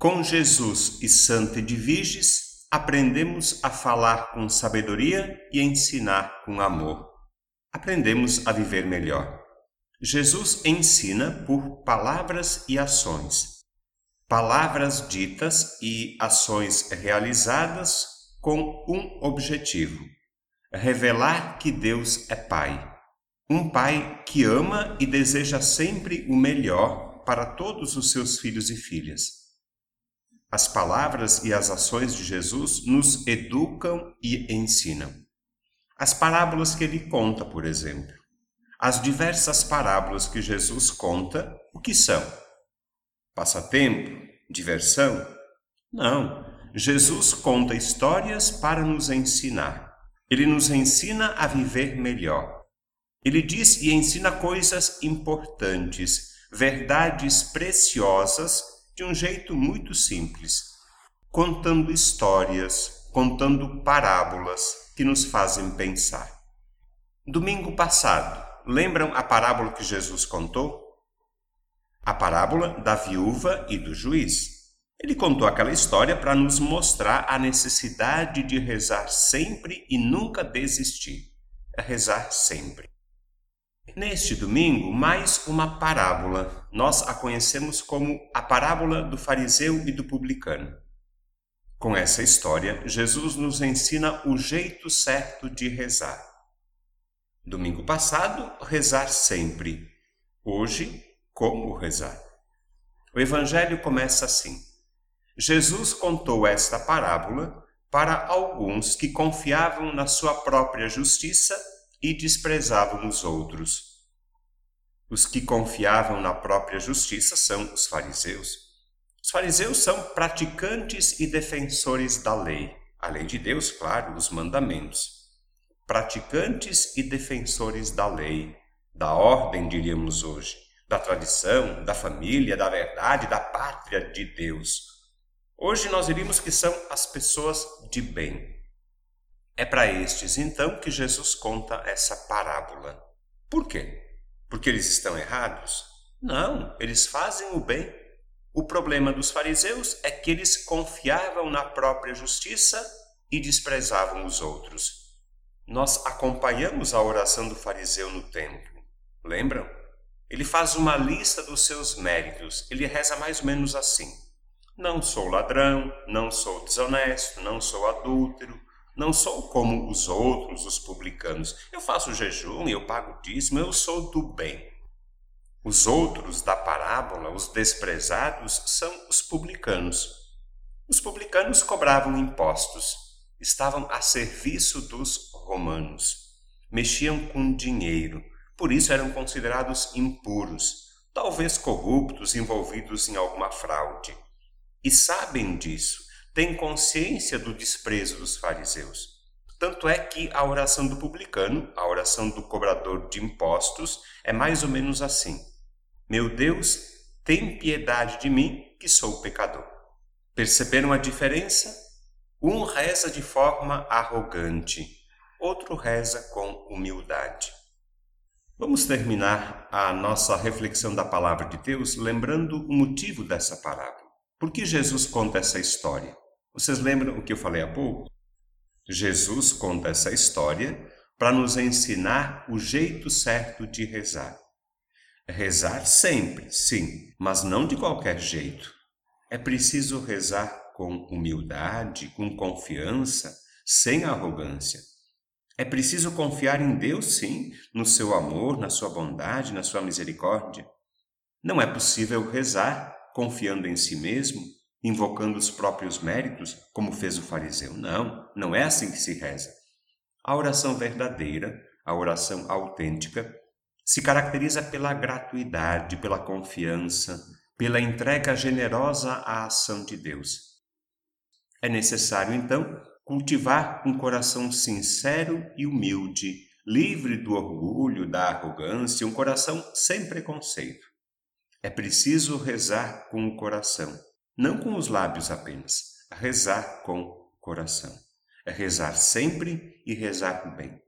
Com Jesus e Santa Edviges, aprendemos a falar com sabedoria e ensinar com amor. Aprendemos a viver melhor. Jesus ensina por palavras e ações. Palavras ditas e ações realizadas com um objetivo: revelar que Deus é Pai. Um Pai que ama e deseja sempre o melhor para todos os seus filhos e filhas. As palavras e as ações de Jesus nos educam e ensinam. As parábolas que ele conta, por exemplo. As diversas parábolas que Jesus conta, o que são? Passatempo? Diversão? Não. Jesus conta histórias para nos ensinar. Ele nos ensina a viver melhor. Ele diz e ensina coisas importantes, verdades preciosas de um jeito muito simples, contando histórias, contando parábolas que nos fazem pensar. Domingo passado, lembram a parábola que Jesus contou? A parábola da viúva e do juiz. Ele contou aquela história para nos mostrar a necessidade de rezar sempre e nunca desistir. É rezar sempre. Neste domingo, mais uma parábola. Nós a conhecemos como a parábola do fariseu e do publicano. Com essa história, Jesus nos ensina o jeito certo de rezar. Domingo passado, rezar sempre. Hoje, como rezar. O Evangelho começa assim: Jesus contou esta parábola para alguns que confiavam na sua própria justiça e desprezavam os outros. Os que confiavam na própria justiça são os fariseus. Os fariseus são praticantes e defensores da lei, além de Deus, claro, os mandamentos. Praticantes e defensores da lei, da ordem, diríamos hoje, da tradição, da família, da verdade, da pátria de Deus. Hoje nós diríamos que são as pessoas de bem. É para estes, então, que Jesus conta essa parábola. Por quê? Porque eles estão errados? Não, eles fazem o bem. O problema dos fariseus é que eles confiavam na própria justiça e desprezavam os outros. Nós acompanhamos a oração do fariseu no templo. Lembram? Ele faz uma lista dos seus méritos. Ele reza mais ou menos assim: Não sou ladrão, não sou desonesto, não sou adúltero, não sou como os outros, os publicanos. Eu faço jejum, eu pago dízimo, eu sou do bem. Os outros da parábola, os desprezados, são os publicanos. Os publicanos cobravam impostos, estavam a serviço dos romanos, mexiam com dinheiro, por isso eram considerados impuros, talvez corruptos, envolvidos em alguma fraude. E sabem disso tem consciência do desprezo dos fariseus. Tanto é que a oração do publicano, a oração do cobrador de impostos, é mais ou menos assim: Meu Deus, tem piedade de mim, que sou pecador. Perceberam a diferença? Um reza de forma arrogante, outro reza com humildade. Vamos terminar a nossa reflexão da palavra de Deus lembrando o motivo dessa parábola. Por que Jesus conta essa história? Vocês lembram o que eu falei há pouco? Jesus conta essa história para nos ensinar o jeito certo de rezar. Rezar sempre, sim, mas não de qualquer jeito. É preciso rezar com humildade, com confiança, sem arrogância. É preciso confiar em Deus, sim, no seu amor, na sua bondade, na sua misericórdia. Não é possível rezar confiando em si mesmo, invocando os próprios méritos, como fez o fariseu. Não, não é assim que se reza. A oração verdadeira, a oração autêntica, se caracteriza pela gratuidade, pela confiança, pela entrega generosa à ação de Deus. É necessário, então, cultivar um coração sincero e humilde, livre do orgulho, da arrogância, um coração sem preconceito. É preciso rezar com o coração, não com os lábios apenas, rezar com o coração. É rezar sempre e rezar bem.